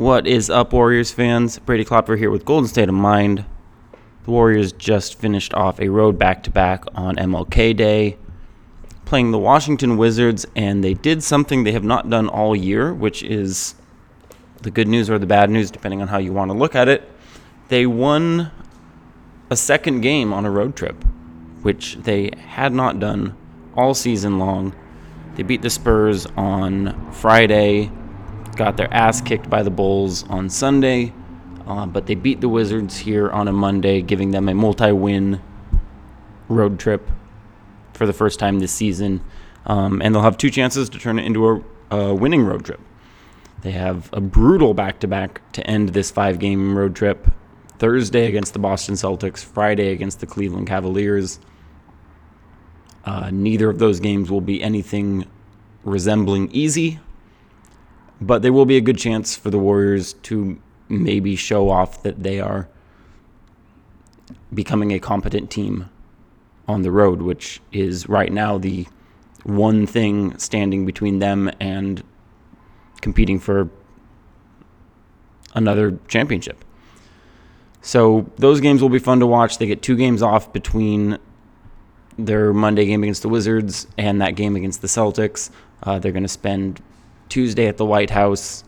What is up, Warriors fans? Brady Klopfer here with Golden State of Mind. The Warriors just finished off a road back to back on MLK Day, playing the Washington Wizards, and they did something they have not done all year, which is the good news or the bad news, depending on how you want to look at it. They won a second game on a road trip, which they had not done all season long. They beat the Spurs on Friday got their ass kicked by the Bulls on Sunday, uh, but they beat the Wizards here on a Monday, giving them a multi win road trip for the first time this season. Um, and they'll have two chances to turn it into a, a winning road trip. They have a brutal back to back to end this five game road trip Thursday against the Boston Celtics, Friday against the Cleveland Cavaliers. Uh, neither of those games will be anything resembling easy, but there will be a good chance for the Warriors to maybe show off that they are becoming a competent team on the road, which is right now the one thing standing between them and competing for another championship. So those games will be fun to watch. They get two games off between their Monday game against the Wizards and that game against the Celtics. Uh, they're going to spend Tuesday at the White House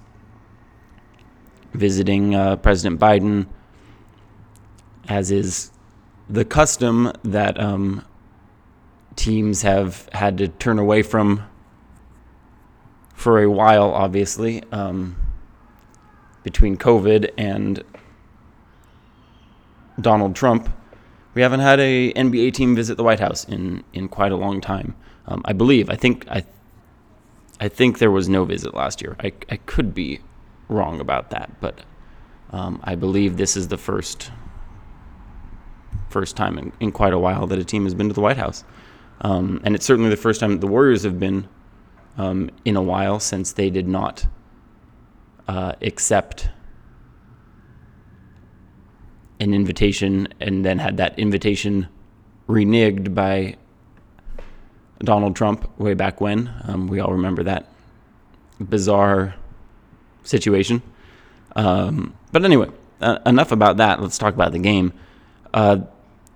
visiting uh, President Biden, as is the custom that um, teams have had to turn away from for a while, obviously, um, between COVID and Donald Trump. We haven't had a NBA team visit the White House in, in quite a long time. Um, I believe. I think. I I think there was no visit last year. I, I could be wrong about that, but um, I believe this is the first first time in, in, quite a while that a team has been to the White House. Um, and it's certainly the first time the Warriors have been um, in a while since they did not uh, accept an invitation and then had that invitation reneged by Donald Trump way back when. Um, we all remember that bizarre situation. Um, but anyway, uh, enough about that. Let's talk about the game. Uh,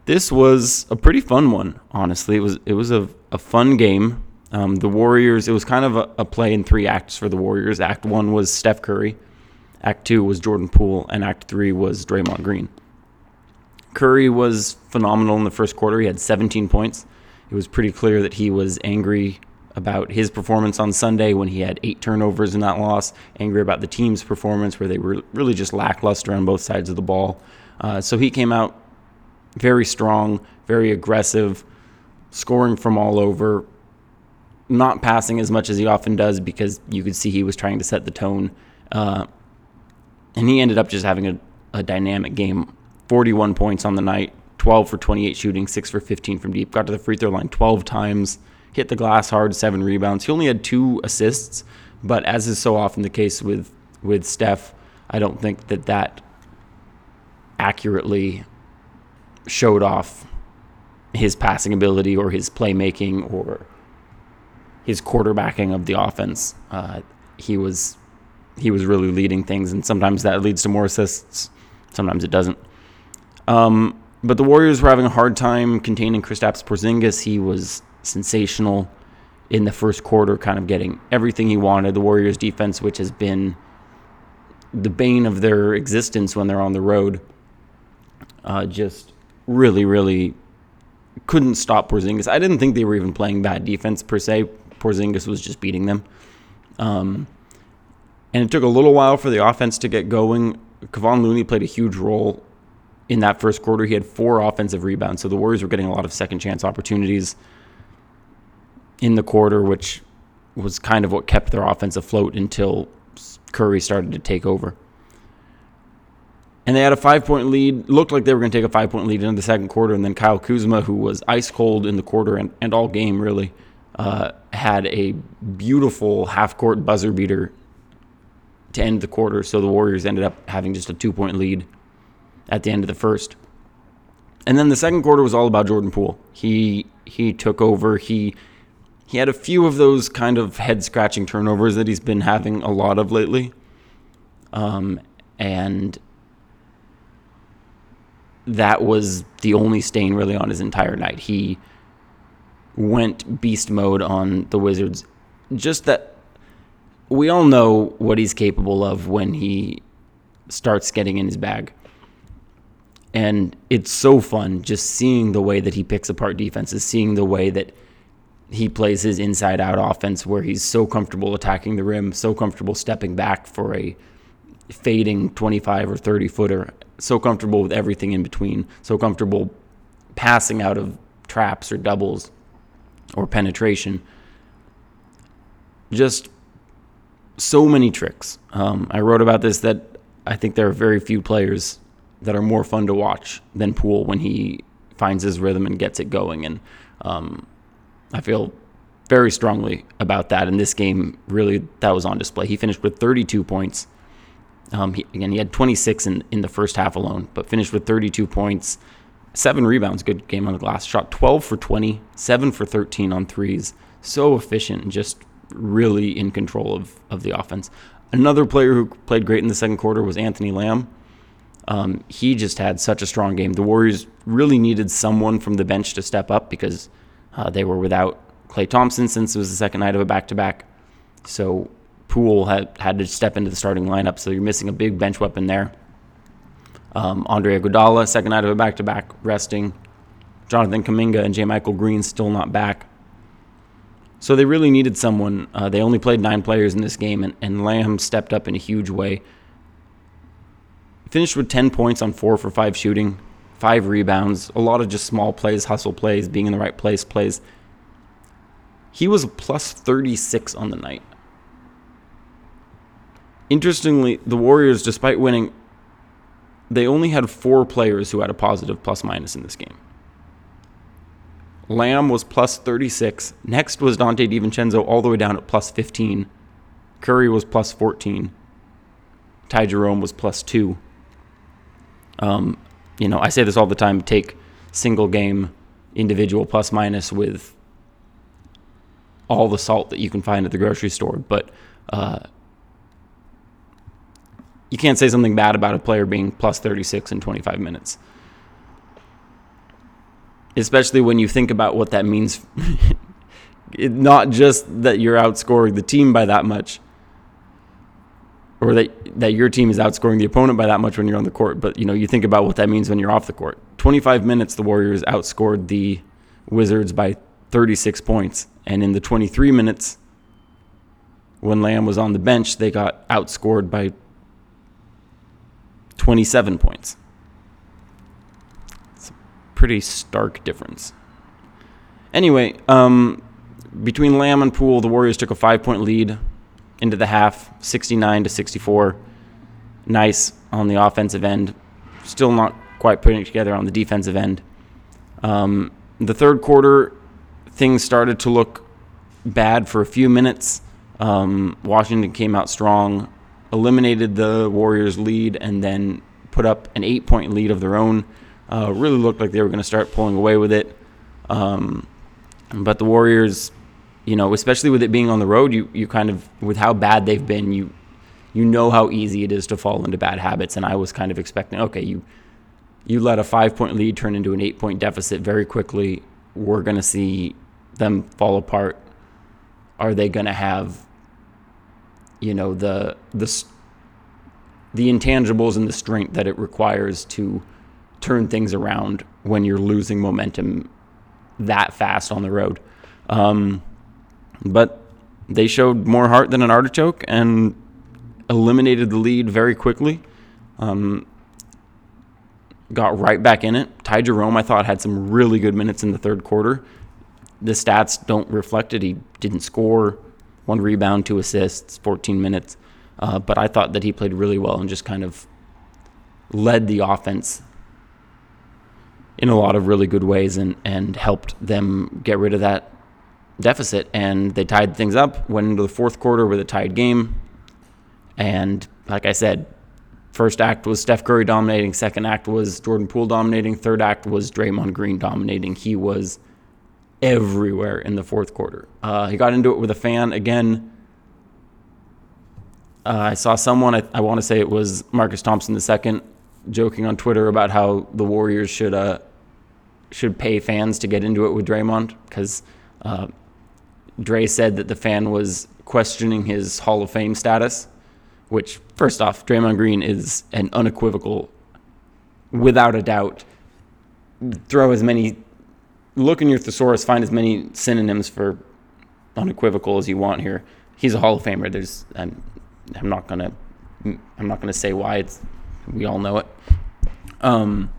this was a pretty fun one, honestly. It was it was a, a fun game. Um, the Warriors. It was kind of a, a, play in three acts for the Warriors. Act one was Steph Curry, Act two was Jordan Poole, and Act three was Draymond Green. Curry was phenomenal in the first quarter. He had 17 points it was pretty clear that he was angry about his performance on Sunday when he had eight turnovers in that loss, angry about the team's performance where they were really just lackluster on both sides of the ball. Uh, so he came out very strong, very aggressive, scoring from all over, not passing as much as he often does because you could see he was trying to set the tone. Uh, and he ended up just having a, a dynamic game 41 points on the night, 12 for 28 shooting, 6 for 15 from deep. Got to the free throw line 12 times, hit the glass hard, 7 rebounds. He only had 2 assists, but as is so often the case with with Steph, I don't think that that accurately showed off his passing ability or his playmaking or his quarterbacking of the offense. Uh, he was he was really leading things, and sometimes that leads to more assists. Sometimes it doesn't. Um, but the Warriors were having a hard time containing Kristaps Porzingis. He was sensational in the first quarter, kind of getting everything he wanted. The Warriors' defense, which has been the bane of their existence when they're on the road, uh, just really, really couldn't stop Porzingis. I didn't think they were even playing bad defense per se. Porzingis was just beating them. Um, and it took a little while for the offense to get going. Kevon Looney played a huge role in that first quarter. He had four offensive rebounds, so the Warriors were getting a lot of second chance opportunities in the quarter, which was kind of what kept their offense afloat until Curry started to take over. And they had a five point lead, looked like they were going to take a five point lead into the second quarter. And then Kyle Kuzma, who was ice cold in the quarter and, and all game, really, uh, had a beautiful half court buzzer beater to end the quarter. So the Warriors ended up having just a two point lead at the end of the first. And then the second quarter was all about Jordan Poole. He he took over. He he had a few of those kind of head scratching turnovers that he's been having a lot of lately. Um, and that was the only stain really on his entire night. He went beast mode on the Wizards. Just that we all know what he's capable of when he starts getting in his bag. And it's so fun just seeing the way that he picks apart defenses, seeing the way that he plays his inside out offense where he's so comfortable attacking the rim, so comfortable stepping back for a fading 25 or 30 footer so comfortable with everything in between, so comfortable passing out of traps or doubles or penetration. Just so many tricks. Um, I wrote about this that I think there are very few players that are more fun to watch than Poole when he finds his rhythm and gets it going. And um, I feel very strongly about that. In this game, really, that was on display. He finished with 32 points, um, he, again, he had 26 in, in the first half alone, but finished with 32 points, seven rebounds, good game on the glass. Shot 12 for 20, seven for 13 on threes. So efficient and just really in control of, of the offense. Another player who played great in the second quarter was Anthony Lamb. Um, he just had such a strong game. The Warriors really needed someone from the bench to step up because uh, they were without Klay Thompson since it was the second night of a back to back. So Poole had, had to step into the starting lineup, so you're missing a big bench weapon there. Um, Andre Iguodala, second night of a back-to-back, resting. Jonathan Kuminga and JaMychal Green still not back. So they really needed someone. Uh, they only played nine players in this game, and, and Lamb stepped up in a huge way. Finished with 10 points on four for five shooting, five rebounds, a lot of just small plays, hustle plays, being in the right place plays. He was a plus 36 on the night. Interestingly, the Warriors, despite winning, they only had four players who had a positive plus minus in this game. Lamb was plus 36. Next was Donte DiVincenzo, all the way down at plus 15. Curry was plus 14. Ty Jerome was plus two. Um, you know, I say this all the time take single game individual plus minus with all the salt that you can find at the grocery store. But uh, you can't say something bad about a player being plus 36 in 25 minutes. Especially when you think about what that means. it, not just that you're outscoring the team by that much, or that that your team is outscoring the opponent by that much when you're on the court, but you know you think about what that means when you're off the court. 25 minutes, the Warriors outscored the Wizards by 36 points, and in the 23 minutes, when Lamb was on the bench, they got outscored by 27 points. It's a pretty stark difference. Anyway, um, between Lamb and Poole, the Warriors took a five point lead into the half, 69 to 64. Nice on the offensive end. Still not quite putting it together on the defensive end. Um, the third quarter, things started to look bad for a few minutes. Um, Washington came out strong eliminated the Warriors' lead and then put up an eight point lead of their own. Uh, really looked like they were going to start pulling away with it. Um, but the Warriors, you know, especially with it being on the road, you, you kind of, with how bad they've been, you you know how easy it is to fall into bad habits. And I was kind of expecting, okay, you you let a five point lead turn into an eight point deficit very quickly. We're to see them fall apart. Are they to have you know the the the intangibles and the strength that it requires to turn things around when you're losing momentum that fast on the road. Um, but they showed more heart than an artichoke and eliminated the lead very quickly. Um, got right back in it. Ty Jerome, I thought, had some really good minutes in the third quarter. The stats don't reflect it. He didn't score one rebound, two assists, 14 minutes. Uh, but I thought that he played really well and just kind of led the offense in a lot of really good ways and, and helped them get rid of that deficit. And they tied things up, went into the fourth quarter with a tied game. And like I said, first act was Steph Curry dominating, second act was Jordan Poole dominating, third act was Draymond Green dominating. He was everywhere in the fourth quarter. Uh, he got into it with a fan again. Uh, I saw someone, I, I want to say it was Marcus Thompson II, joking on Twitter about how the Warriors should uh, should pay fans to get into it with Draymond because uh, Dre said that the fan was questioning his Hall of Fame status, which, first off, Draymond Green is an unequivocal, without a doubt, throw as many, look in your thesaurus, find as many synonyms for unequivocal as you want here. He's a Hall of Famer. There's, I'm, I'm not gonna, I'm not gonna say why. It's, we all know it. Um,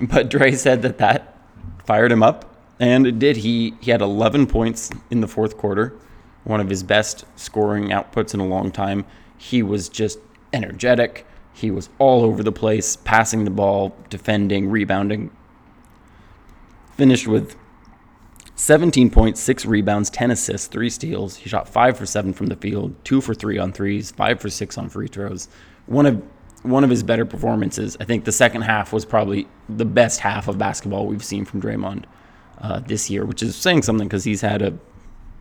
but Dre said that that fired him up, and it did. He he had 11 points in the fourth quarter, one of his best scoring outputs in a long time. He was just energetic. He was all over the place, passing the ball, defending, rebounding. Finished with 17 points, six rebounds, 10 assists, three steals. He shot five for seven from the field, two for three on threes, five for six on free throws. One of one of his better performances. I think the second half was probably the best half of basketball we've seen from Draymond uh, this year, which is saying something because he's had a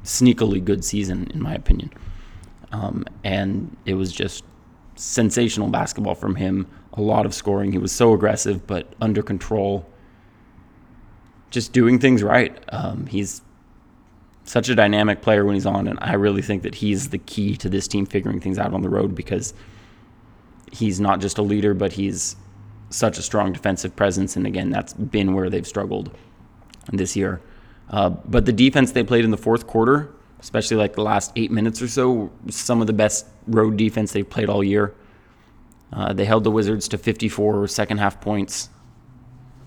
sneakily good season, in my opinion. Um, and it was just sensational basketball from him. A lot of scoring. He was so aggressive, but under control. Just doing things right. Um, he's such a dynamic player when he's on, and I really think that he's the key to this team figuring things out on the road because he's not just a leader, but he's such a strong defensive presence. And again, that's been where they've struggled this year. Uh, but the defense they played in the fourth quarter, especially like the last eight minutes or so, some of the best road defense they've played all year. Uh, they held the Wizards to 54 second half points,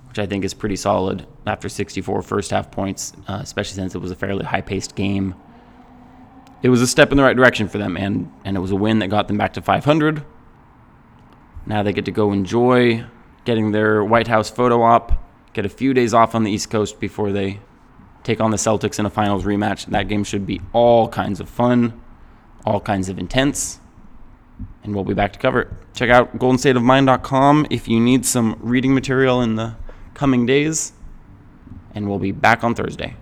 which I think is pretty solid after 64 first half points, uh, especially since it was a fairly high paced game. It was a step in the right direction for them, and, and it was a win that got them back to 500. Now they get to go enjoy getting their White House photo op, get a few days off on the East Coast before they take on the Celtics in a finals rematch. That game should be all kinds of fun, all kinds of intense, and we'll be back to cover it. Check out goldenstateofmind.com if you need some reading material in the coming days, and we'll be back on Thursday.